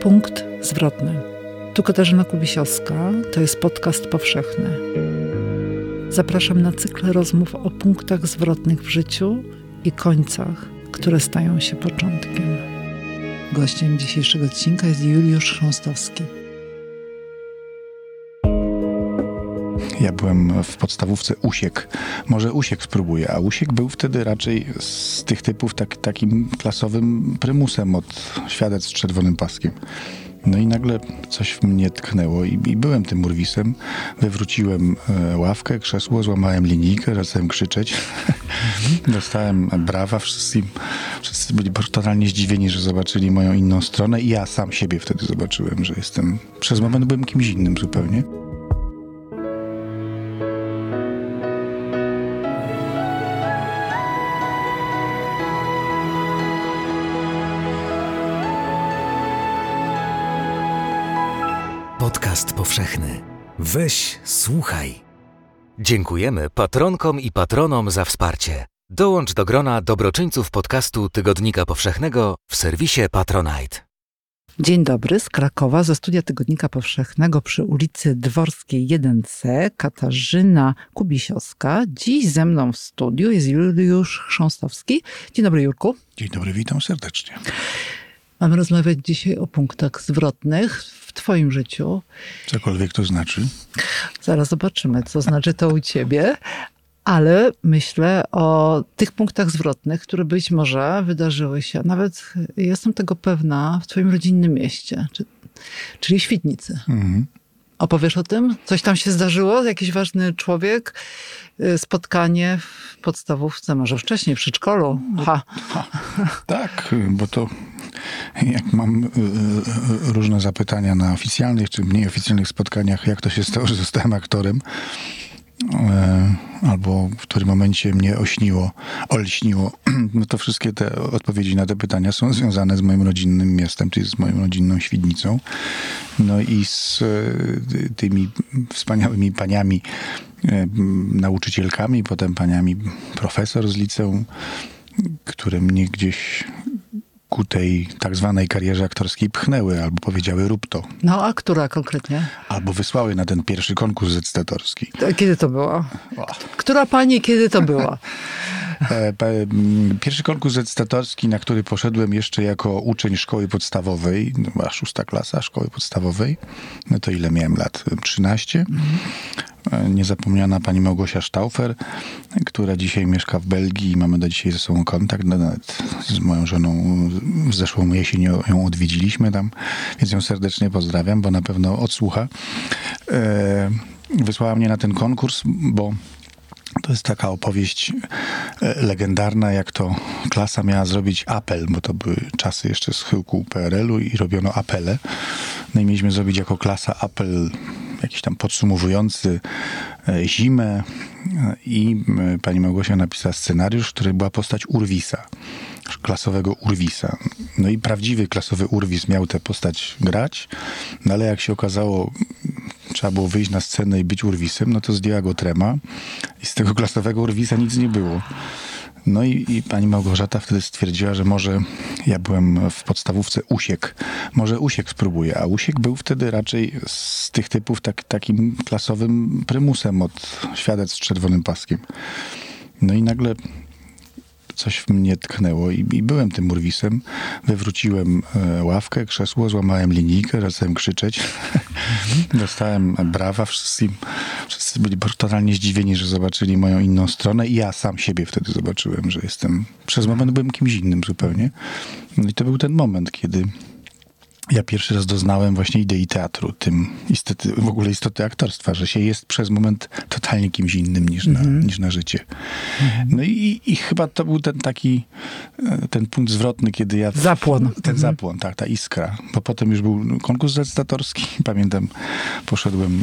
Punkt zwrotny. Tu Katarzyna Kubisiowska, to jest podcast powszechny. Zapraszam na cykl rozmów o punktach zwrotnych w życiu i końcach, które stają się początkiem. Gościem dzisiejszego odcinka jest Juliusz Chrząstowski. Ja byłem w podstawówce Usiek. Może Usiek spróbuję, a Usiek był wtedy raczej z tych typów tak, takim klasowym prymusem od świadectw z czerwonym paskiem. No i nagle coś w mnie tknęło i, i byłem tym urwisem. Wywróciłem e, ławkę, krzesło, złamałem linijkę, zacząłem krzyczeć. Dostałem brawa, wszyscy, wszyscy byli totalnie zdziwieni, że zobaczyli moją inną stronę i ja sam siebie wtedy zobaczyłem, że jestem, przez moment byłem kimś innym zupełnie. Powszechny. Weź, słuchaj. Dziękujemy patronkom i patronom za wsparcie. Dołącz do grona dobroczyńców podcastu Tygodnika Powszechnego w serwisie Patronite. Dzień dobry z Krakowa, ze studia Tygodnika Powszechnego przy ulicy Dworskiej 1C. Katarzyna Kubisiowska. Dziś ze mną w studiu jest Juliusz Chrząstowski. Dzień dobry, Jurku. Dzień dobry, witam serdecznie. Mamy rozmawiać dzisiaj o punktach zwrotnych w Twoim życiu. Cokolwiek to znaczy. Zaraz zobaczymy, co znaczy to u Ciebie. Ale myślę o tych punktach zwrotnych, które być może wydarzyły się, nawet jestem tego pewna, w Twoim rodzinnym mieście, czyli Świdnicy. Mhm. Opowiesz o tym? Coś tam się zdarzyło? Jakiś ważny człowiek? Y, spotkanie w podstawówce, może wcześniej, w przedszkolu? Ha. ha. Tak, bo to jak mam y, y, różne zapytania na oficjalnych czy mniej oficjalnych spotkaniach, jak to się stało, że zostałem aktorem, e, albo w którym momencie mnie ośniło, olśniło, no to wszystkie te odpowiedzi na te pytania są związane z moim rodzinnym miastem, czyli z moją rodzinną Świdnicą. No i z e, tymi wspaniałymi paniami, e, nauczycielkami, potem paniami profesor z liceum, które mnie gdzieś ku tej tak zwanej karierze aktorskiej pchnęły albo powiedziały rób to. No a która konkretnie? Albo wysłały na ten pierwszy konkurs zdecydatorski. Kiedy to było? Która pani, kiedy to była? E, pierwszy konkurs zdecydatorski, na który poszedłem jeszcze jako uczeń szkoły podstawowej, no, była szósta klasa szkoły podstawowej, no to ile miałem lat? 13. Mhm niezapomniana pani Małgosia Staufer, która dzisiaj mieszka w Belgii i mamy do dzisiaj ze sobą kontakt. No, nawet z moją żoną w zeszłą jesień ją odwiedziliśmy tam, więc ją serdecznie pozdrawiam, bo na pewno odsłucha. E, wysłała mnie na ten konkurs, bo to jest taka opowieść e, legendarna, jak to klasa miała zrobić apel, bo to były czasy jeszcze schyłku PRL-u i robiono apele. No i mieliśmy zrobić jako klasa apel jakiś tam podsumowujący e, zimę e, i pani Małgosia napisała scenariusz, który była postać Urwisa, klasowego Urwisa. No i prawdziwy klasowy Urwis miał tę postać grać, no ale jak się okazało, trzeba było wyjść na scenę i być Urwisem, no to zdjęła go trema i z tego klasowego Urwisa nic nie było. No i, i, pani Małgorzata wtedy stwierdziła, że może ja byłem w podstawówce Usiek. Może Usiek spróbuję. A Usiek był wtedy raczej z tych typów tak, takim klasowym prymusem od świadectw z czerwonym paskiem. No i nagle coś w mnie tknęło i, i byłem tym urwisem. Wywróciłem e, ławkę, krzesło, złamałem linijkę, zacząłem krzyczeć. Dostałem brawa, wszyscy, wszyscy byli totalnie zdziwieni, że zobaczyli moją inną stronę i ja sam siebie wtedy zobaczyłem, że jestem, przez moment byłem kimś innym zupełnie. No i to był ten moment, kiedy ja pierwszy raz doznałem właśnie idei teatru, tym istoty, w ogóle istoty aktorstwa, że się jest przez moment totalnie kimś innym niż na, mm -hmm. niż na życie. No i, i chyba to był ten taki, e, ten punkt zwrotny, kiedy ja... Zapłon. Ten mm -hmm. zapłon, tak, ta iskra. Bo potem już był konkurs zdecydatorski. Pamiętam, poszedłem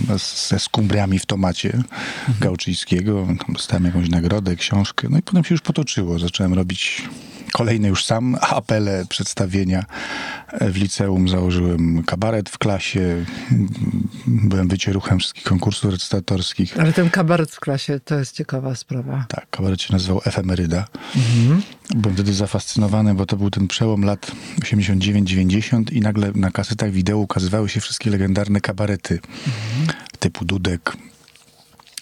ze skumbriami w tomacie mm -hmm. Gałczyńskiego, dostałem jakąś nagrodę, książkę, no i potem się już potoczyło. Zacząłem robić kolejne już sam apele, przedstawienia. W liceum założyłem kabaret w klasie. Byłem wycieruchem wszystkich konkursów recytatorskich. Ale ten kabaret w klasie to jest ciekawa sprawa. Tak, kabaret się nazywał Efemeryda. Byłem wtedy zafascynowany, bo to był ten przełom lat 89-90 i nagle na kasetach wideo ukazywały się wszystkie legendarne kabarety typu Dudek,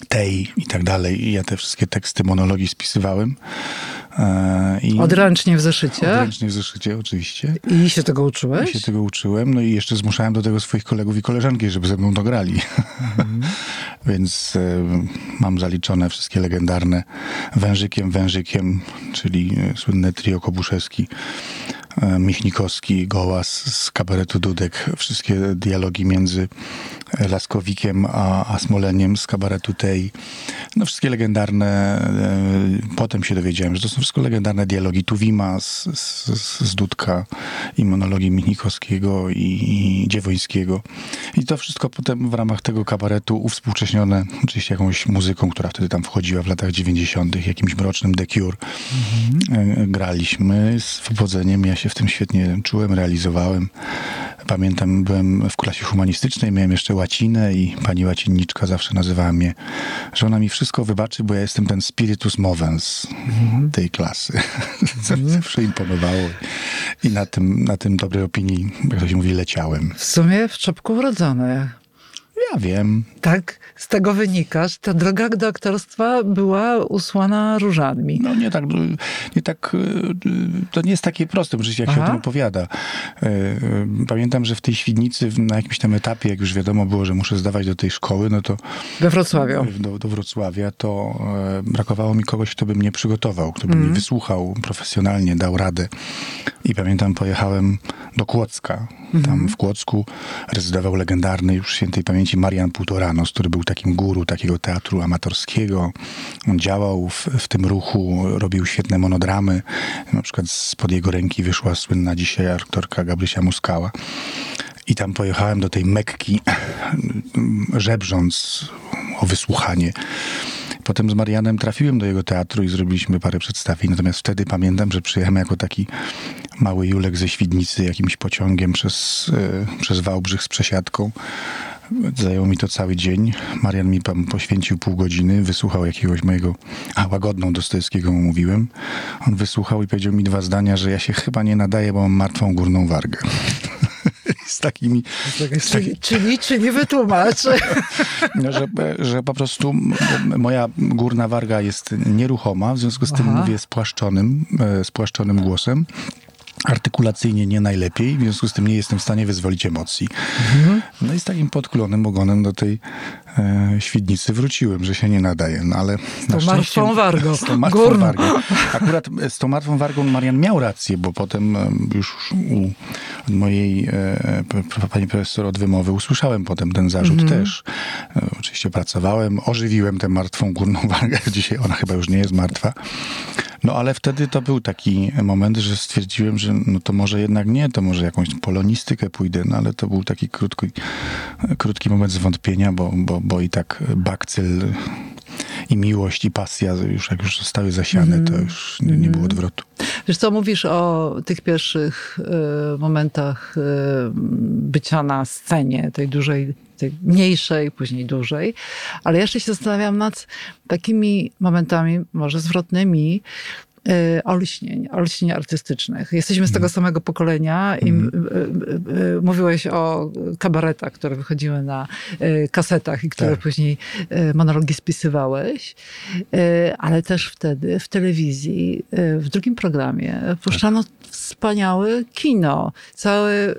Tej i tak dalej. I ja te wszystkie teksty monologii spisywałem. E, I Odręcznie w zeszycie? Odręcznie w zeszycie, oczywiście. I się tego I uczyłeś? się tego uczyłem, no i jeszcze zmuszałem do tego swoich kolegów i koleżanki, żeby ze mną dograli. Więc e, mam zaliczone wszystkie legendarne Wężykiem, Wężykiem, czyli e, słynne trio Kobuszewski, Michnikowski, Gołas z kabaretu Dudek, wszystkie dialogi między Laskowikiem a, a Smoleniem z kabaretu Tej. No wszystkie legendarne, e, potem się dowiedziałem, że to są wszystko legendarne dialogi Tuwima z, z, z Dudka i monologi Michnikowskiego i, i Dziewońskiego. I to wszystko potem w ramach tego kabaretu uwspółcześnione oczywiście jakąś muzyką, która wtedy tam wchodziła w latach 90., jakimś mrocznym The Cure. E, Graliśmy z powodzeniem, ja się w tym świetnie czułem, realizowałem. Pamiętam, byłem w klasie humanistycznej, miałem jeszcze łacinę i pani łacinniczka zawsze nazywała mnie, że ona mi wszystko wybaczy, bo ja jestem ten spiritus movens tej klasy. Co mi zawsze imponowało. I na tym, na tym dobrej opinii, jak to się mówi, leciałem. W sumie w czopku urodzony. Ja wiem. Tak, z tego wynika, że ta droga do aktorstwa była usłana różami. No nie tak, nie tak, to nie jest takie proste w życiu, jak się Aha. o tym opowiada. E, Pamiętam, że w tej Świdnicy na jakimś tam etapie, jak już wiadomo było, że muszę zdawać do tej szkoły, no to We Wrocławiu. do, do Wrocławia, to e, brakowało mi kogoś, kto by mnie przygotował, kto by mnie wysłuchał profesjonalnie, dał radę. I pamiętam, pojechałem do Kłodzka. Tam w Kłodzku rezydował legendarny już świętej pamięci Marian Półtoranos, który był takim guru takiego teatru amatorskiego. On działał w, w tym ruchu, robił świetne monodramy. Na przykład spod jego ręki wyszła słynna dzisiaj aktorka Gabrysia Muskała. I tam pojechałem do tej Mekki, żebrząc o wysłuchanie. Potem z Marianem trafiłem do jego teatru i zrobiliśmy parę przedstawień. Natomiast wtedy pamiętam, że przyjechałem jako taki mały Julek ze Świdnicy jakimś pociągiem przez, e, przez Wałbrzych z przesiadką. Zajęło mi to cały dzień. Marian mi poświęcił pół godziny, wysłuchał jakiegoś mojego, a łagodną Dostojewskiego mówiłem. On wysłuchał i powiedział mi dwa zdania, że ja się chyba nie nadaję, bo mam martwą górną wargę. Z takimi... Z taki, Czyli, czyli, no, że, że po prostu moja górna warga jest nieruchoma, w związku z tym Aha. mówię spłaszczonym, e, spłaszczonym głosem. Artykulacyjnie nie najlepiej, w związku z tym nie jestem w stanie wyzwolić emocji. No i z takim podkulonym ogonem do tej e, Świdnicy wróciłem, że się nie nadaje. No ale z tą martwą wargą. Z tą martwą Górną. wargą. Akurat z tą martwą wargą Marian miał rację, bo potem e, już u mojej e, p- pani profesor od wymowy usłyszałem potem ten zarzut też. E, oczywiście pracowałem, ożywiłem tę martwą górną wargę. Dzisiaj ona chyba już nie jest martwa. No ale wtedy to był taki moment, że stwierdziłem, że no to może jednak nie, to może jakąś polonistykę pójdę, no ale to był taki krótki, krótki moment zwątpienia, bo, bo, bo i tak bakcyl i miłość i pasja już jak już zostały zasiane, to już nie, nie było odwrotu. Wiesz co, mówisz o tych pierwszych y, momentach y, bycia na scenie, tej dużej, tej mniejszej, później dużej, ale jeszcze się zastanawiam nad takimi momentami, może zwrotnymi, olśnień, olśnień artystycznych. Jesteśmy z tego samego pokolenia i y, y, y, mówiłeś o kabaretach, które wychodziły na y, kasetach i które Tak. później y, monologi spisywałeś, y, ale też wtedy w telewizji, y, w drugim programie puszczano wspaniałe kino. Cały, y,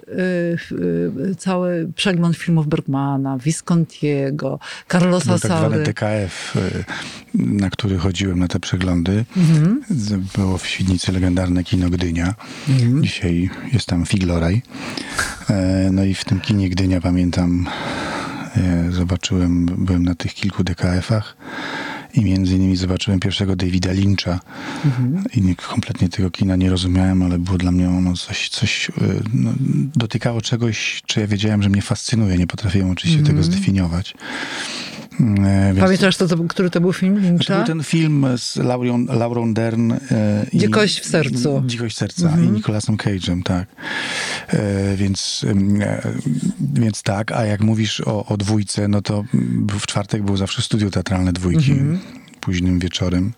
y, cały przegląd filmów Bergmana, Viscontiego, Carlosa Był tak Saury. TKF, y, na który chodziłem na te przeglądy. Z- Było w Świdnicy legendarne kino Gdynia. Dzisiaj jest tam Figloraj. E, No i w tym kinie Gdynia pamiętam, e, zobaczyłem, byłem na tych kilku DKF-ach i między innymi zobaczyłem pierwszego Davida Lyncha. I nie, kompletnie tego kina nie rozumiałem, ale było dla mnie ono coś, coś e, no, dotykało czegoś, czy ja wiedziałem, że mnie fascynuje. Nie potrafiłem oczywiście tego zdefiniować. E, więc- Pamiętasz, to, to, który to był film to Lyncha? był ten film z Laurą, Laurą Dern. E, i- Dzikość w sercu. Dzikość serca i Nicolasem Cage'em, tak. E, więc, więc tak, a jak mówisz o, o dwójce, no to w czwartek było zawsze studio teatralne dwójki. Późnym wieczorem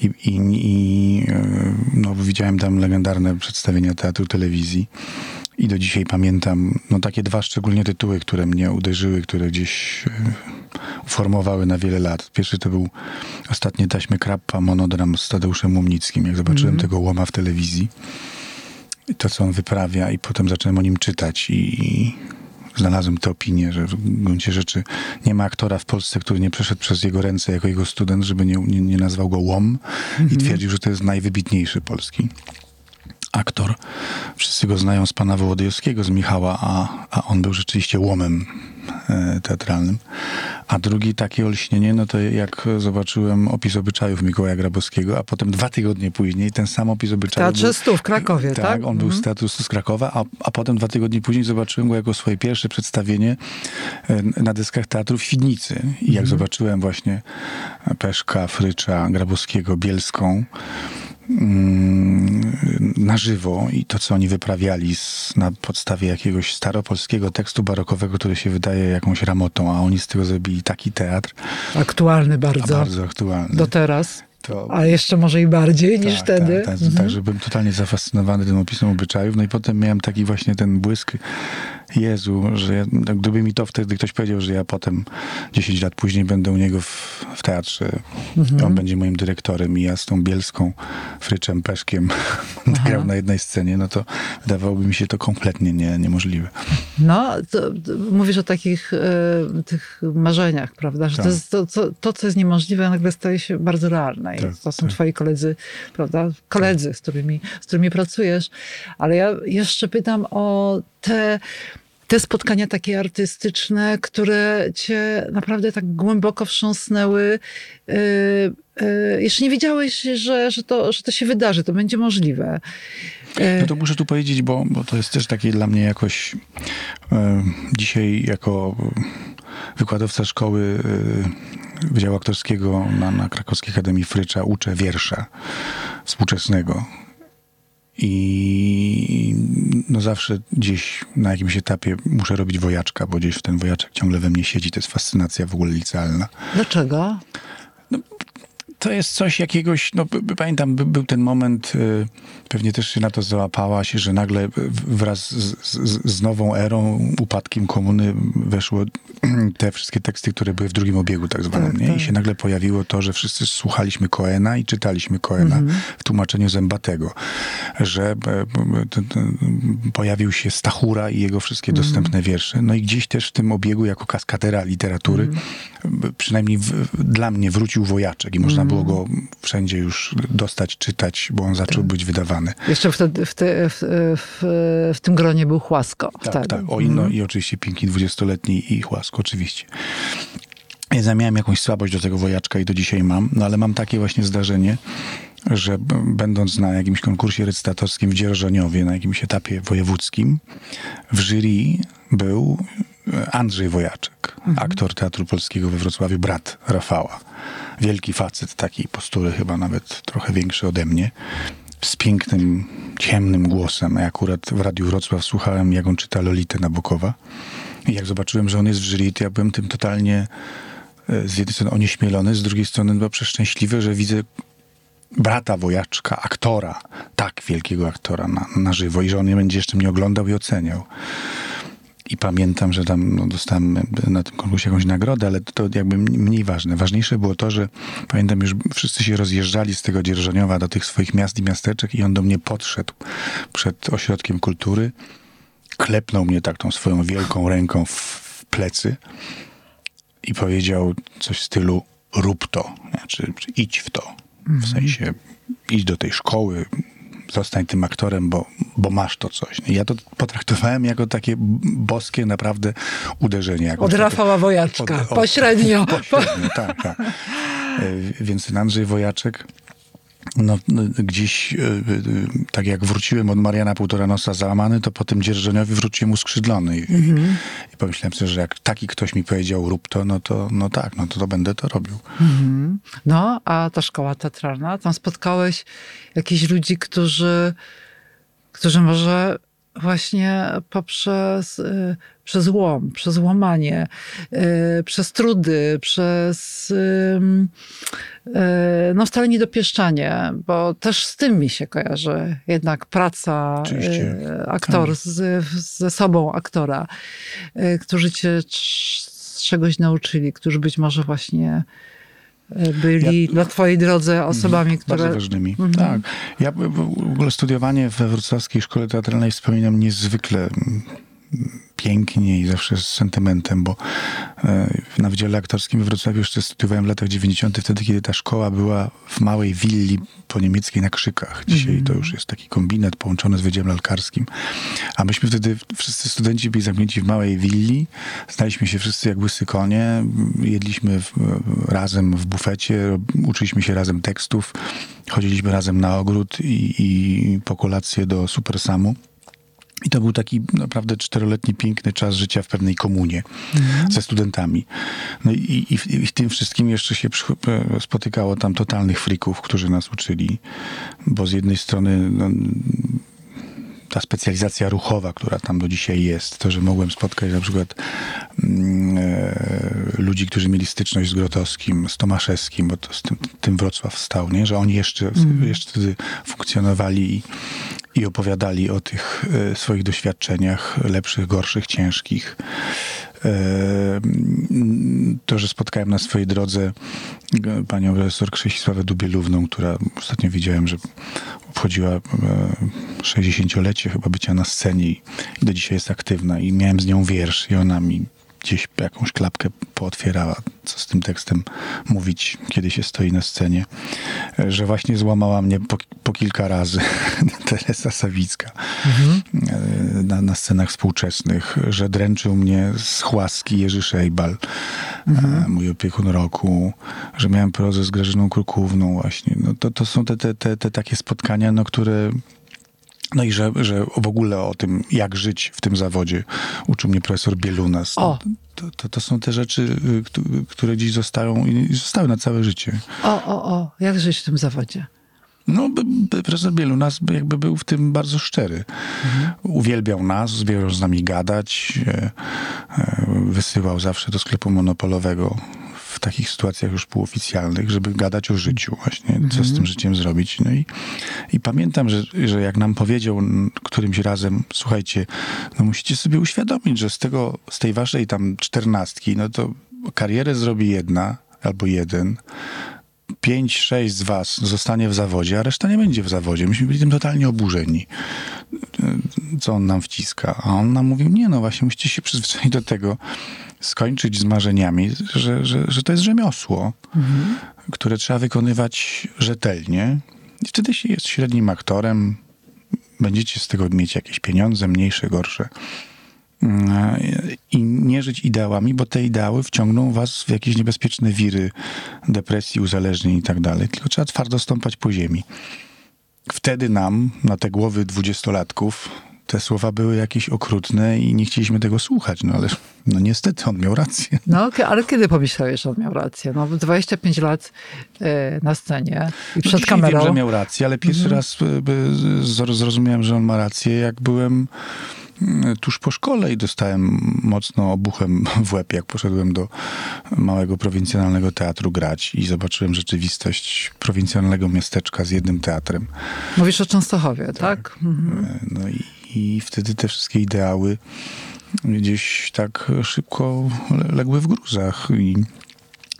i, i, i no, widziałem tam legendarne przedstawienia teatru, telewizji. I do dzisiaj pamiętam no, takie dwa szczególnie tytuły, które mnie uderzyły, które gdzieś e, uformowały na wiele lat. Pierwszy to był ostatnie taśmy Krappa, monodram z Tadeuszem Łomnickim. Jak zobaczyłem tego łoma w telewizji i to, co on wyprawia i potem zacząłem o nim czytać i, znalazłem tę opinię, że w gruncie rzeczy nie ma aktora w Polsce, który nie przeszedł przez jego ręce jako jego student, żeby nie, nie, nie nazwał go łom i twierdził, że to jest najwybitniejszy polski aktor. Wszyscy go znają z pana Wołodyjowskiego, z Michała, a, a on był rzeczywiście łomem e, teatralnym. A drugi takie olśnienie, no to jak zobaczyłem opis obyczajów Mikołaja Grabowskiego, a potem dwa tygodnie później ten sam opis obyczajów... Teatrze był- Stu w Krakowie, tak? tak, on był z Teatru z Krakowa, a, a potem dwa tygodnie później zobaczyłem go jako swoje pierwsze przedstawienie e, na deskach teatru w Świdnicy. I jak zobaczyłem właśnie Peszka, Frycza, Grabowskiego, Bielską na żywo i to, co oni wyprawiali z, na podstawie jakiegoś staropolskiego tekstu barokowego, który się wydaje jakąś ramotą, a oni z tego zrobili taki teatr, Aktualny bardzo. bardzo aktualny. Do teraz. To- A jeszcze może i bardziej niż tak, wtedy. Tak, tak, Mhm. Także byłem totalnie zafascynowany tym opisem obyczajów. No i potem miałem taki właśnie ten błysk, Jezu, że ja, no, gdyby mi to wtedy ktoś powiedział, że ja potem 10 lat później będę u niego w, w teatrze, Mhm. on będzie moim dyrektorem i ja z tą Bielską, Fryczem, Peszkiem grał na jednej scenie, no to wydawałoby mi się to kompletnie nie, niemożliwe. No, to, to mówisz o takich e, tych marzeniach, prawda? Że Tak. to, jest to, co, to, co jest niemożliwe, nagle staje się bardzo realne. I Tak, to są tak. twoi koledzy, prawda? Koledzy, z, którymi, z którymi pracujesz. Ale ja jeszcze pytam o te, te spotkania takie artystyczne, które cię naprawdę tak głęboko wstrząsnęły. E, e, jeszcze nie wiedziałeś, że, że, to, że to się wydarzy, to będzie możliwe. E, No to muszę tu powiedzieć, bo, bo to jest też takie dla mnie jakoś dzisiaj jako wykładowca szkoły Wydziału Aktorskiego na, na Krakowskiej Akademii Frycza uczę wiersza współczesnego. I no zawsze gdzieś na jakimś etapie muszę robić wojaczka, bo gdzieś ten wojaczek ciągle we mnie siedzi. To jest fascynacja w ogóle licealna. Dlaczego? To jest coś jakiegoś, no pamiętam, by, był ten moment, y, pewnie też się na to załapałaś, że nagle wraz z, z, z nową erą, upadkiem komuny weszło te wszystkie teksty, które były w drugim obiegu tak zwanym, Tak, nie? tak. I się nagle pojawiło to, że wszyscy słuchaliśmy Koena i czytaliśmy Koena Mhm. w tłumaczeniu Zębatego, że e, t- pojawił się Stachura i jego wszystkie Mhm. dostępne wiersze, no i gdzieś też w tym obiegu jako kaskadera literatury, Mhm. przynajmniej w, w- dla mnie wrócił wojaczek i można było go wszędzie już dostać, czytać, bo on zaczął Tak. być wydawany. Jeszcze wtedy w, te, w, w, w tym gronie był Chłasko. Tak, wtedy. tak. O, no, i oczywiście Pinki dwudziestoletni i Chłasko, oczywiście. Ja miałem jakąś słabość do tego wojaczka i do dzisiaj mam, no ale mam takie właśnie zdarzenie, że będąc na jakimś konkursie recytatorskim w Dzierżoniowie, na jakimś etapie wojewódzkim, w jury był Andrzej Wojaczek, aktor Teatru Polskiego we Wrocławiu, brat Rafała. Wielki facet, takiej postury chyba nawet trochę większy ode mnie, z pięknym, ciemnym głosem. Ja akurat w Radiu Wrocław słuchałem, jak on czyta Lolitę Nabokowa. I jak zobaczyłem, że on jest w jury, to ja byłem tym totalnie e, z jednej strony onieśmielony, z drugiej strony byłem przeszczęśliwy, że widzę brata wojaczka, aktora, tak wielkiego aktora na, na żywo i że on będzie jeszcze mnie oglądał i oceniał. I pamiętam, że tam no, dostałem na tym konkursie jakąś nagrodę, ale to jakby mniej ważne. Ważniejsze było to, że pamiętam już wszyscy się rozjeżdżali z tego Dzierżoniowa do tych swoich miast i miasteczek i on do mnie podszedł przed ośrodkiem kultury, klepnął mnie tak tą swoją wielką ręką w, w plecy i powiedział coś w stylu rób to, znaczy idź w to. W sensie idź do tej szkoły, zostań tym aktorem, bo, bo masz to coś. Ja to potraktowałem jako takie boskie naprawdę uderzenie. Jako Od takie- Rafała Wojaczka. od- od- Pośrednio. Pośrednio, tak, tak. E, Więc ten Andrzej Wojaczek no, gdzieś, y, y, tak jak wróciłem od Mariana półtora nosa załamany, to po tym dzierżoniowi wróciłem uskrzydlony. I, Mhm. I pomyślałem sobie, że jak taki ktoś mi powiedział rób to, no to no tak, no to, to będę to robił. Mhm. No, a ta szkoła teatralna, tam spotkałeś jakichś ludzi, którzy, którzy może właśnie poprzez y, przez łom, przez łamanie, y, przez trudy, przez y, no wcale nie dopieszczanie, bo też z tym mi się kojarzy jednak praca Oczywiście. aktor z, ze sobą aktora, którzy cię cz- czegoś nauczyli, którzy być może właśnie byli na twojej drodze osobami, które... Bardzo ważnymi. Mhm. Tak. Ja w ogóle studiowanie we Wrocławskiej Szkole Teatralnej wspominam niezwykle pięknie i zawsze z sentymentem, bo e, na Wydziale Aktorskim we Wrocławiu jeszcze studiowałem w latach 90., wtedy, kiedy ta szkoła była w małej willi po niemieckiej na Krzykach. Dzisiaj to już jest taki kombinet połączony z Wydziałem Lalkarskim. A myśmy wtedy, wszyscy studenci byli zamknięci w małej willi, znaliśmy się wszyscy jak łysy konie, jedliśmy w, razem w bufecie, uczyliśmy się razem tekstów, chodziliśmy razem na ogród i, i po kolację do Supersamu. I to był taki naprawdę czteroletni, piękny czas życia w pewnej komunie ze studentami. No i, i, w- i tym wszystkim jeszcze się e, spotykało tam totalnych frików, którzy nas uczyli, bo z jednej strony no, ta specjalizacja ruchowa, która tam do dzisiaj jest, to, że mogłem spotkać na przykład mm, e, ludzi, którzy mieli styczność z Grotowskim, z Tomaszewskim, bo to z tym, tym Wrocław stał, nie? że oni jeszcze, jeszcze wtedy funkcjonowali i, i opowiadali o tych e, swoich doświadczeniach, lepszych, gorszych, ciężkich. E, To, że spotkałem na swojej drodze e, panią profesor Krzesisławę Dubielówną, która ostatnio widziałem, że obchodziła e, 60-lecie chyba bycia na scenie i do dzisiaj jest aktywna i miałem z nią wiersz i ona mi gdzieś jakąś klapkę pootwierała, co z tym tekstem mówić, kiedy się stoi na scenie, że właśnie złamała mnie po, po kilka razy Teresa Sawicka e, na, na scenach współczesnych, że dręczył mnie z chłaski Jerzy Szejbal, e, mój opiekun roku, że miałem prozę z Grażyną Krukówną właśnie. No to, to są te, te, te, te takie spotkania, no, które no i że, że w ogóle o tym, jak żyć w tym zawodzie, uczył mnie profesor Bielunas. O. To, to, to są te rzeczy, y, któ- które dziś zostają i zostały na całe życie. O, o, o, jak żyć w tym zawodzie? No, profesor Bielunas by jakby był w tym bardzo szczery. Uwielbiał nas, zbierał z nami gadać, e, e, wysyłał zawsze do sklepu monopolowego takich sytuacjach już półoficjalnych, żeby gadać o życiu właśnie, co z tym życiem zrobić. No i, i pamiętam, że, że jak nam powiedział którymś razem, słuchajcie, no musicie sobie uświadomić, że z tego, z tej waszej tam czternastki, no to karierę zrobi jedna albo jeden, pięć, sześć z was zostanie w zawodzie, a reszta nie będzie w zawodzie. Myśmy byli tym totalnie oburzeni, co on nam wciska. A on nam mówił, nie no właśnie, musicie się przyzwyczaić do tego, skończyć z marzeniami, że, że, że to jest rzemiosło, które trzeba wykonywać rzetelnie. I wtedy się jest średnim aktorem, będziecie z tego mieć jakieś pieniądze, mniejsze, gorsze. Mm, I nie żyć ideałami, bo te ideały wciągną was w jakieś niebezpieczne wiry depresji, uzależnień i tak dalej. Tylko trzeba twardo stąpać po ziemi. Wtedy nam, na te głowy dwudziestolatków, te słowa były jakieś okrutne i nie chcieliśmy tego słuchać. No ale no niestety on miał rację. No, ale kiedy pomyślałeś, że on miał rację? No, 25 lat e, na scenie i No przed dzisiaj kamerą. Wiem, że miał rację, ale pierwszy raz y, by z- zrozumiałem, że on ma rację, jak byłem mm, tuż po szkole i dostałem mocno obuchem w łeb, jak poszedłem do małego prowincjonalnego teatru grać i zobaczyłem rzeczywistość prowincjonalnego miasteczka z jednym teatrem. Mówisz o Częstochowie, tak? Mhm. E, No i, i wtedy te wszystkie ideały gdzieś tak szybko le- legły w gruzach i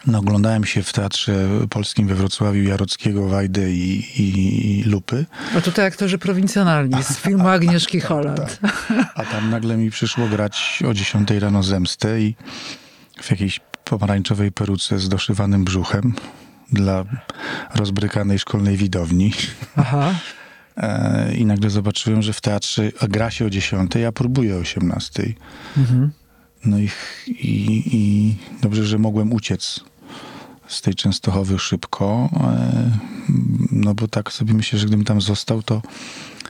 no, oglądałem się w Teatrze Polskim we Wrocławiu Jarockiego, Wajdę i, i, i Lupy, A tutaj aktorzy prowincjonalni z filmu Agnieszki Holland. a tam nagle mi przyszło grać o 10 rano zemstę i w jakiejś pomarańczowej peruce z doszywanym brzuchem dla rozbrykanej szkolnej widowni. Aha. E, I nagle zobaczyłem, że w teatrze a gra się o 10, a próbuje o 18. Mhm. No i, i, i dobrze, że mogłem uciec z tej Częstochowy szybko. E, No bo tak sobie myślę, że gdybym tam został, to,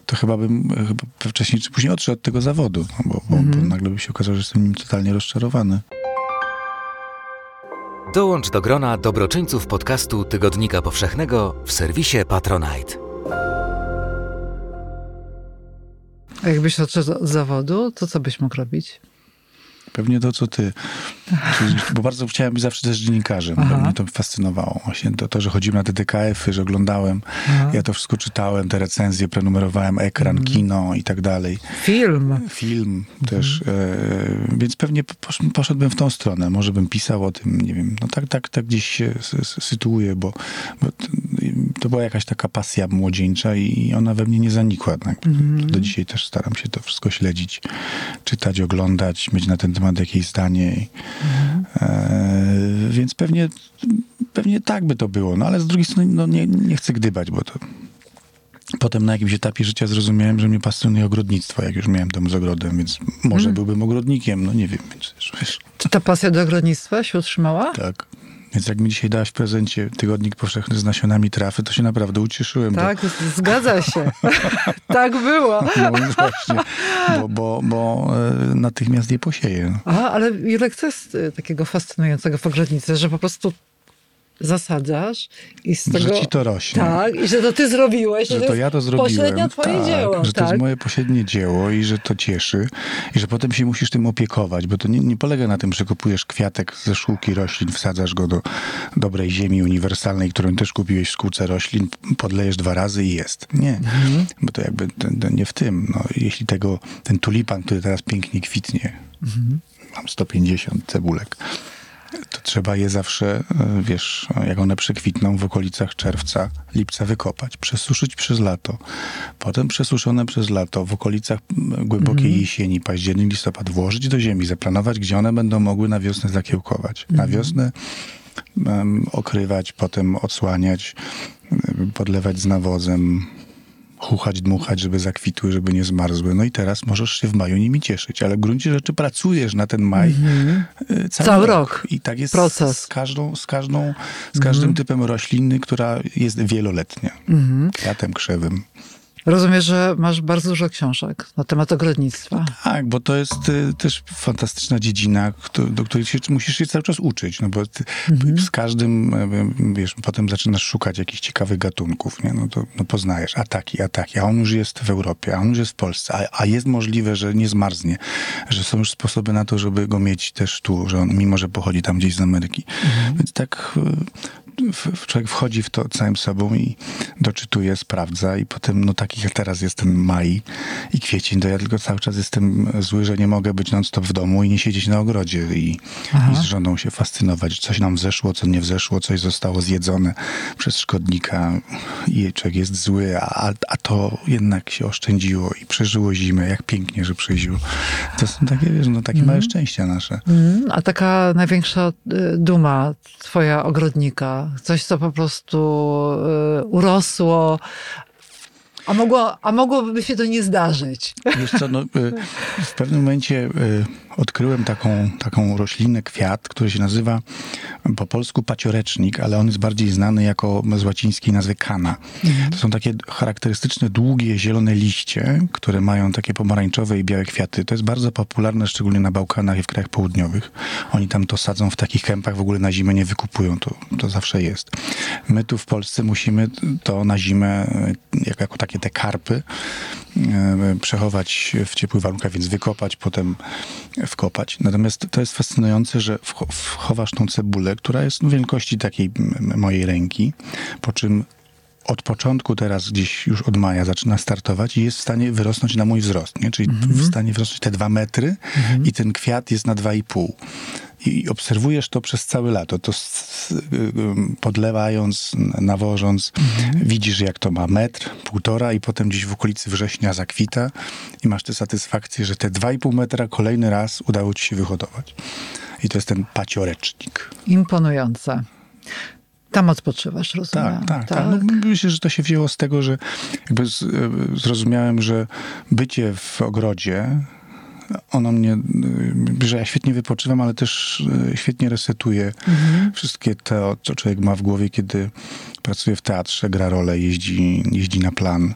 to chyba bym chyba wcześniej czy później odszedł od tego zawodu, no bo, bo, bo nagle by się okazało, że jestem nim totalnie rozczarowany. Dołącz do grona dobroczyńców podcastu Tygodnika Powszechnego w serwisie Patronite. A jakbyś odszedł od zawodu, to co byś mógł robić? Pewnie to, co ty. Czyli- Bo bardzo chciałem być zawsze też dziennikarzem. Aha. Mnie to fascynowało. Właśnie to, to że chodziłem na te DKF-y, że oglądałem. Aha. Ja to wszystko czytałem, te recenzje, prenumerowałem ekran, Mhm. kino i tak dalej. Film. Film też. E, więc pewnie posz, poszedłbym w tą stronę. Może bym pisał o tym, nie wiem. No tak, tak, tak gdzieś się sytuuję, bo, bo to była jakaś taka pasja młodzieńcza i ona we mnie nie zanikła. Tak? Do dzisiaj też staram się to wszystko śledzić, czytać, oglądać, mieć na ten temat jakieś zdanie. I, e, więc pewnie, pewnie tak by to było. No ale z drugiej strony no, nie, nie chcę gdybać, bo to Potem na jakimś etapie życia zrozumiałem, że mnie pasjonuje ogrodnictwo, jak już miałem dom z ogrodem, więc może byłbym ogrodnikiem, no nie wiem, więc wiesz, Czy ta pasja do ogrodnictwa się utrzymała? tak. Więc jak mi dzisiaj dałaś w prezencie tygodnik powszechny z nasionami trafy, to się naprawdę ucieszyłem. Tak, z- zgadza się. tak było. Bo, no właśnie, bo, bo, bo e, natychmiast je posieję. A, ale Jurek, co jest y, takiego fascynującego w ogrodnicy, że po prostu zasadzasz i z tego... Że ci to rośnie. Tak, i że to ty zrobiłeś. Że i to ja to zrobiłem. Pośrednio twoje tak, dzieło. Że to tak? jest moje pośrednie dzieło i że to cieszy. I że potem się musisz tym opiekować, bo to nie, nie polega na tym, że kupujesz kwiatek ze szkółki roślin, wsadzasz go do dobrej ziemi uniwersalnej, którą też kupiłeś w szkółce roślin, podlejesz dwa razy i jest. Nie, Mhm. bo to jakby to, to nie w tym. No, jeśli tego, ten tulipan, który teraz pięknie kwitnie, Mhm. mam 150 cebulek, to trzeba je zawsze, e, wiesz, jak one przekwitną w okolicach czerwca, lipca wykopać, przesuszyć przez lato. Potem przesuszone przez lato w okolicach głębokiej jesieni, październik, listopad włożyć do ziemi, zaplanować, gdzie one będą mogły na wiosnę zakiełkować. Na wiosnę em, okrywać, potem odsłaniać, podlewać z nawozem, chuchać, dmuchać, żeby zakwitły, żeby nie zmarzły. No i teraz możesz się w maju nimi cieszyć, ale w gruncie rzeczy pracujesz na ten maj y, cały, Cały rok. rok. I tak jest Proces. z każdą, z każdą, z każdym typem rośliny, która jest wieloletnia. Kwiatem, krzewem. Rozumiem, że masz bardzo dużo książek na temat ogrodnictwa. Tak, bo to jest y, też fantastyczna dziedzina, kto, do której się, musisz się cały czas uczyć, no bo ty, z każdym, y, wiesz, potem zaczynasz szukać jakichś ciekawych gatunków, nie? No to no poznajesz, a taki, a taki, a on już jest w Europie, a on już jest w Polsce, a, a jest możliwe, że nie zmarznie, że są już sposoby na to, żeby go mieć też tu, że on, mimo że pochodzi tam gdzieś z Ameryki. Więc tak y, w- człowiek wchodzi w to całym sobą i doczytuje, sprawdza i potem, no takich jak teraz jest ten maj i kwiecień, to ja tylko cały czas jestem zły, że nie mogę być non-stop w domu i nie siedzieć na ogrodzie i, i z żoną się fascynować. Coś nam wzeszło, co nie wzeszło, coś zostało zjedzone przez szkodnika i człowiek jest zły, a, a to jednak się oszczędziło i przeżyło zimę. Jak pięknie, że przeżyło. To są takie, wiesz, no takie małe szczęścia nasze. Mm, A taka największa y, duma twoja ogrodnika, coś co po prostu y, urosło, a, mogło, a mogłoby się to nie zdarzyć. Wiesz co, no, y, w pewnym momencie y, odkryłem taką, taką roślinę, kwiat, który się nazywa po polsku paciorecznik, ale on jest bardziej znany jako z łacińskiej nazwy kana. To są takie charakterystyczne, długie, zielone liście, które mają takie pomarańczowe i białe kwiaty. To jest bardzo popularne, szczególnie na Bałkanach i w krajach południowych. Oni tam to sadzą w takich kępach, w ogóle na zimę nie wykupują, to, to zawsze jest. My tu w Polsce musimy to na zimę, jak, jako takie te karpy, e, przechować w ciepłych warunkach, więc wykopać, potem wkopać. Natomiast to jest fascynujące, że wchowasz tą cebulę, która jest no, wielkości takiej mojej ręki, po czym od początku teraz gdzieś już od maja zaczyna startować i jest w stanie wyrosnąć na mój wzrost, nie? czyli w stanie wyrosnąć te dwa metry i ten kwiat jest na dwa i pół. I obserwujesz to przez całe lato, to y, y, podlewając, nawożąc, widzisz jak to ma metr, półtora i potem gdzieś w okolicy września zakwita i masz tę satysfakcję, że te dwa i pół metra kolejny raz udało ci się wyhodować. I to jest ten paciorecznik. Imponujące. Tam odpoczywasz, rozumiem. Tak, tak, tak. No, myślę, że to się wzięło z tego, że jakby z, e, zrozumiałem, że bycie w ogrodzie ono mnie, y, że ja świetnie wypoczywam, ale też y, świetnie resetuje wszystkie to, co człowiek ma w głowie, kiedy pracuje w teatrze, gra rolę, jeździ, jeździ na plan,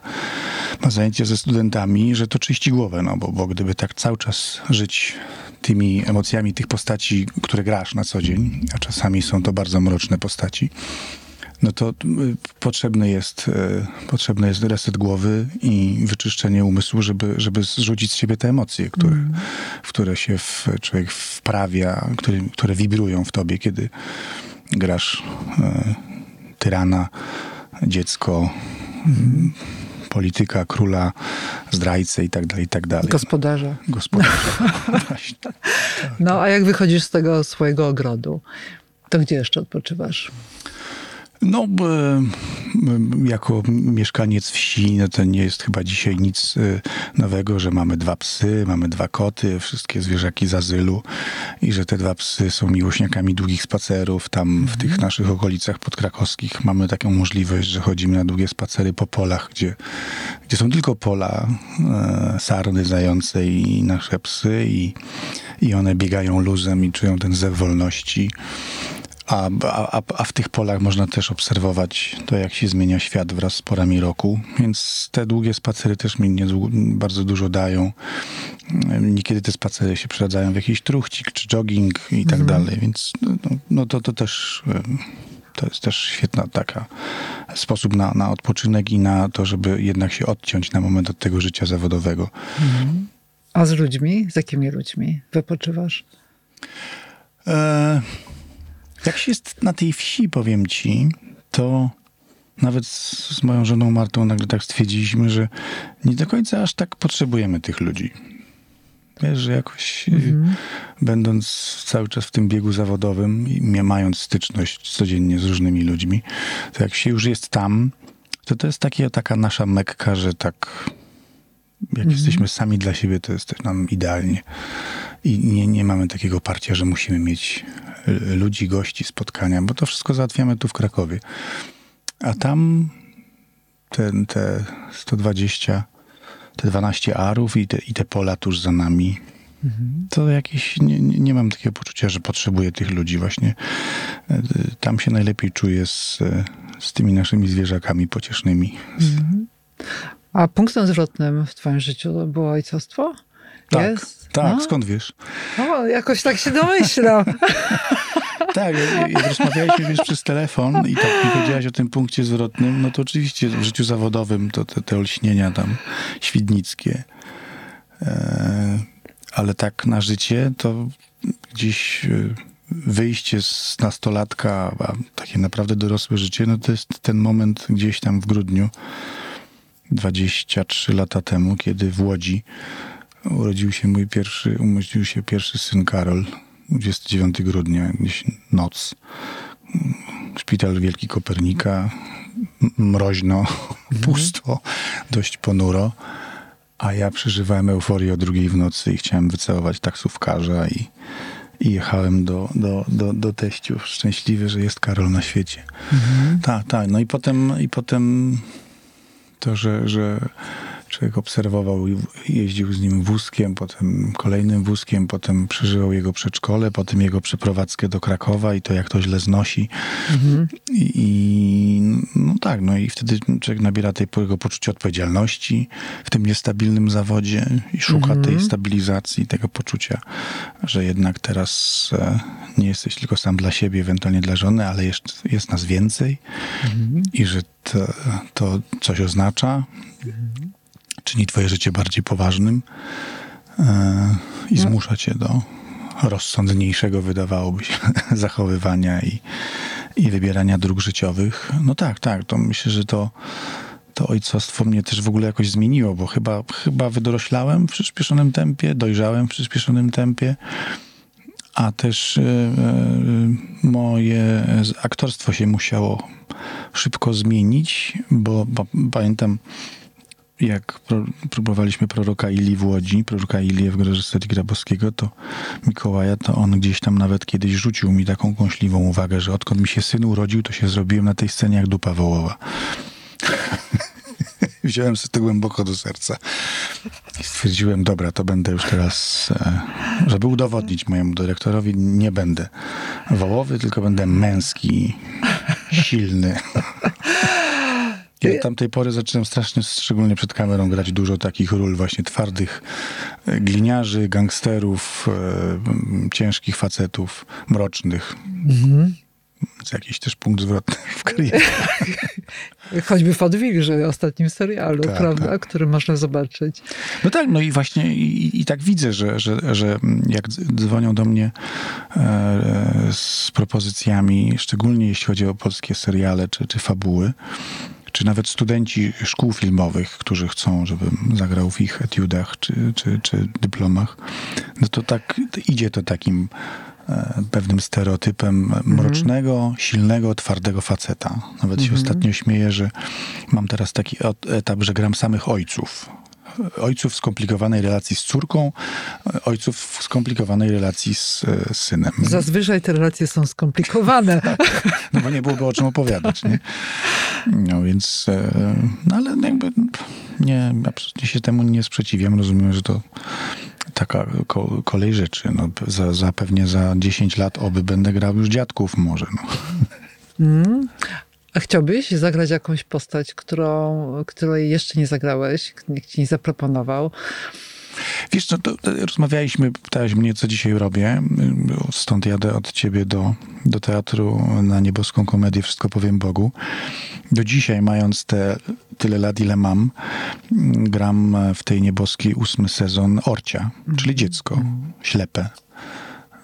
ma zajęcia ze studentami, że to czyści głowę, no bo, bo gdyby tak cały czas żyć tymi emocjami tych postaci, które grasz na co dzień, a czasami są to bardzo mroczne postaci, no to y, potrzebny jest, y, potrzebny jest reset głowy i wyczyszczenie umysłu, żeby, żeby zrzucić z siebie te emocje, które, w które się w, człowiek wprawia, które, które wibrują w tobie, kiedy grasz y, tyrana, dziecko, polityka, króla, zdrajcę i tak dalej, i tak dalej. Gospodarza. Gospodarza. Właśnie. No, a jak wychodzisz z tego swojego ogrodu, to gdzie jeszcze odpoczywasz? No, jako mieszkaniec wsi, no to nie jest chyba dzisiaj nic e, nowego, że mamy dwa psy, mamy dwa koty, wszystkie zwierzaki z azylu i że te dwa psy są miłośniakami długich spacerów. Tam w tych naszych okolicach podkrakowskich mamy taką możliwość, że chodzimy na długie spacery po polach, gdzie, gdzie są tylko pola, e, sarny, zające i nasze psy i, i one biegają luzem i czują ten zew wolności. A, a, a w tych polach można też obserwować to, jak się zmienia świat wraz z porami roku. Więc te długie spacery też mi niedługo, bardzo dużo dają. Niekiedy te spacery się przeradzają w jakiś truchcik czy jogging i tak dalej. Więc no, no to, to też to jest też świetna taka sposób na, na odpoczynek i na to, żeby jednak się odciąć na moment od tego życia zawodowego. A z ludźmi? Z jakimi ludźmi wypoczywasz? E, jak się jest na tej wsi, powiem ci, to nawet z, moją żoną Martą nagle tak stwierdziliśmy, że nie do końca aż tak potrzebujemy tych ludzi. Wiesz, że jakoś y, będąc cały czas w tym biegu zawodowym i mając styczność codziennie z różnymi ludźmi, to jak się już jest tam, to to jest takie, taka nasza mekka, że tak jak jesteśmy sami dla siebie, to jest nam idealnie. I nie, nie mamy takiego parcia, że musimy mieć y, ludzi, gości, spotkania, bo to wszystko załatwiamy tu w Krakowie. A tam ten, te 120, te 12 arów i te, i te pola tuż za nami, to jakieś, nie, nie mam takiego poczucia, że potrzebuję tych ludzi właśnie. Y, Tam się najlepiej czuję z, z tymi naszymi zwierzakami pociesznymi. A punktem zwrotnym w twoim życiu było ojcostwo? Tak, Jest? tak, No. skąd wiesz? O, jakoś tak się domyślam. Tak, jak- rozmawialiśmy wiesz, przez telefon i tak mi powiedziałaś o tym punkcie zwrotnym, no to oczywiście w życiu zawodowym to te, te olśnienia tam świdnickie. E, ale tak na życie to gdzieś e, wyjście z nastolatka, a takie naprawdę dorosłe życie, no to jest ten moment gdzieś tam w grudniu 23 lata temu, kiedy w Łodzi urodził się mój pierwszy, urodził się pierwszy syn Karol. 29 grudnia, gdzieś noc. Szpital Wielki Kopernika, mroźno, pusto, dość ponuro. A ja przeżywałem euforię o drugiej w nocy i chciałem wycałować taksówkarza i, i jechałem do, do, do, do teściów szczęśliwy, że jest Karol na świecie. Tak, tak. No i potem, i potem to, że, że człowiek obserwował i jeździł z nim wózkiem, potem kolejnym wózkiem, potem przeżywał jego przedszkole, potem jego przeprowadzkę do Krakowa i to, jak to źle znosi. I, I no tak, no i wtedy człowiek nabiera tego poczucia odpowiedzialności w tym niestabilnym zawodzie i szuka tej stabilizacji, tego poczucia, że jednak teraz e, nie jesteś tylko sam dla siebie, ewentualnie dla żony, ale jeszcze jest nas więcej i że to, to coś oznacza, czyni twoje życie bardziej poważnym e, i zmusza cię do rozsądniejszego, wydawałoby się, zachowywania i, i wybierania dróg życiowych. No tak, tak, to myślę, że to, to ojcostwo mnie też w ogóle jakoś zmieniło, bo chyba, chyba wydoroślałem w przyspieszonym tempie, dojrzałem w przyspieszonym tempie, a też e, moje aktorstwo się musiało szybko zmienić, bo, bo pamiętam, jak pro, próbowaliśmy proroka Ili w Łodzi, proroka Ilię w reżyserii Grabowskiego, to Mikołaja, to on gdzieś tam nawet kiedyś rzucił mi taką kąśliwą uwagę, że odkąd mi się syn urodził, to się zrobiłem na tej scenie jak dupa wołowa. Wziąłem sobie to głęboko do serca. I stwierdziłem, dobra, to będę już teraz, e, żeby udowodnić mojemu dyrektorowi, nie będę wołowy, tylko będę męski, silny. I od tamtej pory zacząłem strasznie, szczególnie przed kamerą, grać dużo takich ról właśnie twardych e, gliniarzy, gangsterów, e, ciężkich facetów, mrocznych. Mhm. Więc jakiś też punkt zwrotny w karierze. Choćby w Odwilży, ostatnim serialu, Tak, prawda, tak. który można zobaczyć. No tak, no i właśnie i, i tak widzę, że, że, że jak dz- dzwonią do mnie e, z propozycjami, szczególnie jeśli chodzi o polskie seriale czy, czy fabuły, czy nawet studenci szkół filmowych, którzy chcą, żebym zagrał w ich etiudach czy, czy, czy dyplomach, no to tak idzie to takim e, pewnym stereotypem mrocznego, silnego, twardego faceta. Nawet się ostatnio śmieję, że mam teraz taki etap, że gram samych ojców. Ojców w skomplikowanej relacji z córką, ojców w skomplikowanej relacji z, e, z synem. Zazwyczaj te relacje są skomplikowane. No bo nie byłoby o czym opowiadać, nie? No więc, e, no ale jakby nie, absolutnie się temu nie sprzeciwiam. Rozumiem, że to taka ko- kolej rzeczy. No, za, za pewnie za 10 lat oby będę grał już dziadków może. No. Mm. A chciałbyś zagrać jakąś postać, którą, której jeszcze nie zagrałeś, nikt ci nie zaproponował? Wiesz co, to, rozmawialiśmy, pytałeś mnie, co dzisiaj robię. Stąd jadę od ciebie do, do teatru na nieboską komedię Wszystko powiem Bogu. Do dzisiaj, mając te tyle lat, ile mam, gram w tej nieboskiej ósmy sezon Orcia, czyli dziecko, ślepe.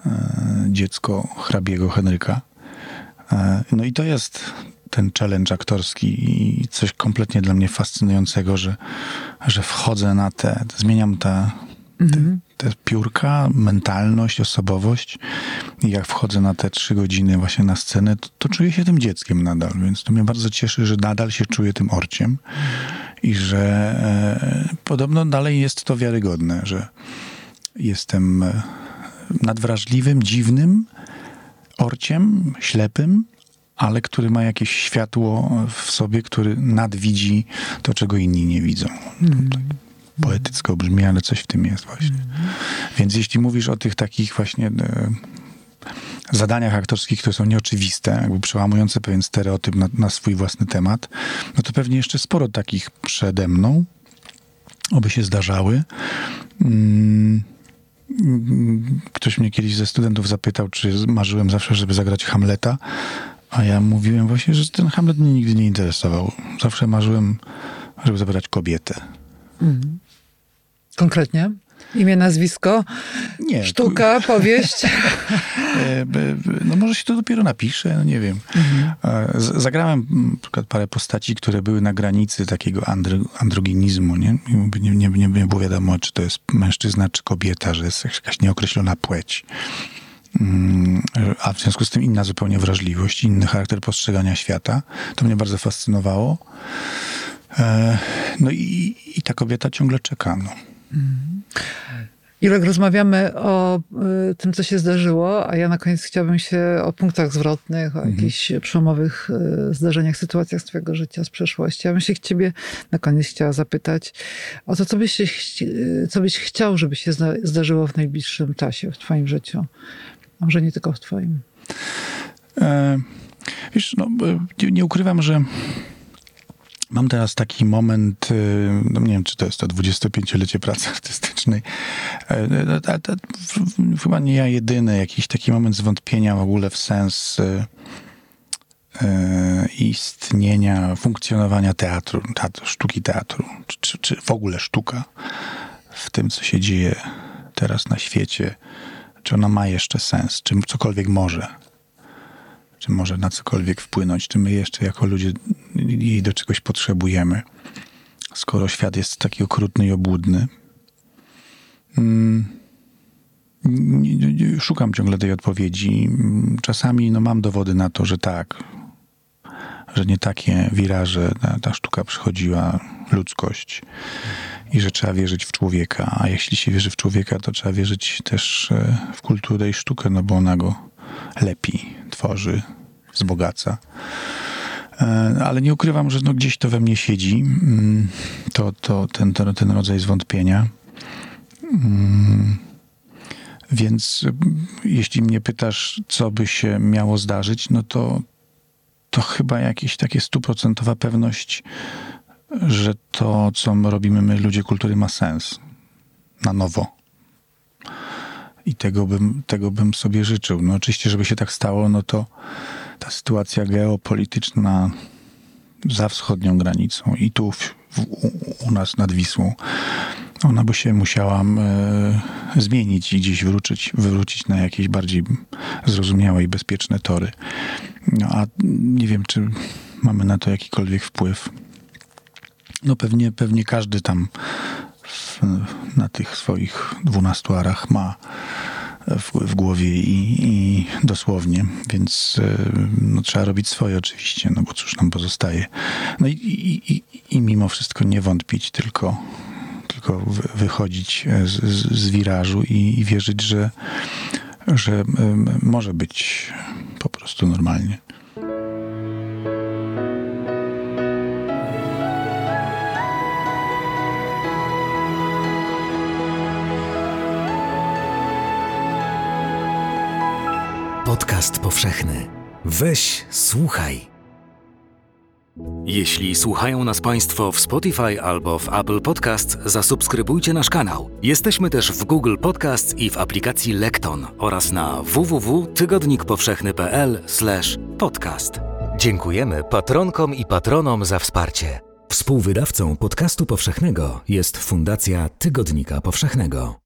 E, Dziecko hrabiego Henryka. E, No i to jest ten challenge aktorski i coś kompletnie dla mnie fascynującego, że, że wchodzę na te, zmieniam te, te, te piórka, mentalność, osobowość i jak wchodzę na te trzy godziny właśnie na scenę, to, to czuję się tym dzieckiem nadal, więc to mnie bardzo cieszy, że nadal się czuję tym orciem i że e, podobno dalej jest to wiarygodne, że jestem e, nadwrażliwym, dziwnym orciem, ślepym, ale który ma jakieś światło w sobie, który nadwidzi to, czego inni nie widzą. Tak poetycko brzmi, ale coś w tym jest właśnie. Więc jeśli mówisz o tych takich właśnie e, zadaniach aktorskich, które są nieoczywiste, jakby przełamujące pewien stereotyp na, na swój własny temat, no to pewnie jeszcze sporo takich przede mną, oby się zdarzały. Mm, mm, Ktoś mnie kiedyś ze studentów zapytał, czy marzyłem zawsze, żeby zagrać Hamleta, a ja mówiłem właśnie, że ten Hamlet mnie nigdy nie interesował. Zawsze marzyłem, żeby zabrać kobietę. Konkretnie? Imię, nazwisko, Nie. sztuka, powieść. E, No może się to dopiero napisze, no nie wiem. Z- Zagrałem mm, na przykład parę postaci, które były na granicy takiego andry, jakby Nie, nie, nie, nie było wiadomo, czy to jest mężczyzna, czy kobieta, że jest jakaś nieokreślona płeć. Mm, A w związku z tym inna zupełnie wrażliwość, inny charakter postrzegania świata. To mnie bardzo fascynowało. E, No i, i ta kobieta ciągle czeka. No. Rozmawiamy o y, tym, co się zdarzyło, a ja na koniec chciałabym się o punktach zwrotnych, o jakichś przełomowych y, zdarzeniach, sytuacjach z twojego życia, z przeszłości. Ja bym się ciebie na koniec chciała zapytać o to, co byś, y, co byś chciał, żeby się zda- zdarzyło w najbliższym czasie, w twoim życiu. A może nie tylko w twoim. E, wiesz, no, e, nie, ukrywam, że mam teraz taki moment, e, no nie wiem, czy to jest to 25-lecie pracy artystycznej, e, chyba nie ja jedyny, jakiś taki moment zwątpienia w ogóle w sens istnienia, funkcjonowania teatru, teatru sztuki teatru, czy, czy w ogóle sztuka w tym, co się dzieje teraz na świecie, czy ona ma jeszcze sens, czy cokolwiek może czy może na cokolwiek wpłynąć, czy my jeszcze jako ludzie jej do czegoś potrzebujemy, skoro świat jest taki okrutny i obłudny. Mm, nie- Szukam ciągle tej odpowiedzi. Czasami no, mam dowody na to, że tak, że nie takie wiraże ta, ta sztuka przychodziła, ludzkość i że trzeba wierzyć w człowieka. A jeśli się wierzy w człowieka, to trzeba wierzyć też e, w kulturę i sztukę, no bo ona go lepi, tworzy, wzbogaca. E, ale nie ukrywam, że no gdzieś to we mnie siedzi, mm, to, to ten, ten, ten rodzaj zwątpienia. Mm, więc mm, jeśli mnie pytasz, co by się miało zdarzyć, no to, to chyba jakaś taka stuprocentowa pewność, że to, co my robimy my, ludzie kultury, ma sens. Na nowo. I tego bym, tego bym sobie życzył. No oczywiście, żeby się tak stało, no to ta sytuacja geopolityczna za wschodnią granicą i tu w, w, u nas nad Wisłą, ona by się musiała e, zmienić i gdzieś wrócić, wywrócić na jakieś bardziej zrozumiałe i bezpieczne tory. No, a nie wiem, czy mamy na to jakikolwiek wpływ. No pewnie, pewnie każdy tam w, na tych swoich dwunastu arach ma w, w głowie i, i, dosłownie, więc e, no, trzeba robić swoje oczywiście, no bo cóż nam pozostaje. No i, i, i mimo wszystko nie wątpić, tylko, tylko wychodzić z, z, z wirażu i, i wierzyć, że, że może być po prostu normalnie. Podcast powszechny. Weź, słuchaj. Jeśli słuchają nas Państwo w Spotify albo w Apple Podcast, zasubskrybujcie nasz kanał. Jesteśmy też w Google Podcast i w aplikacji Lekton oraz na www.tygodnikpowszechny.pl/podcast. Dziękujemy patronkom i patronom za wsparcie. Współwydawcą podcastu powszechnego jest Fundacja Tygodnika Powszechnego.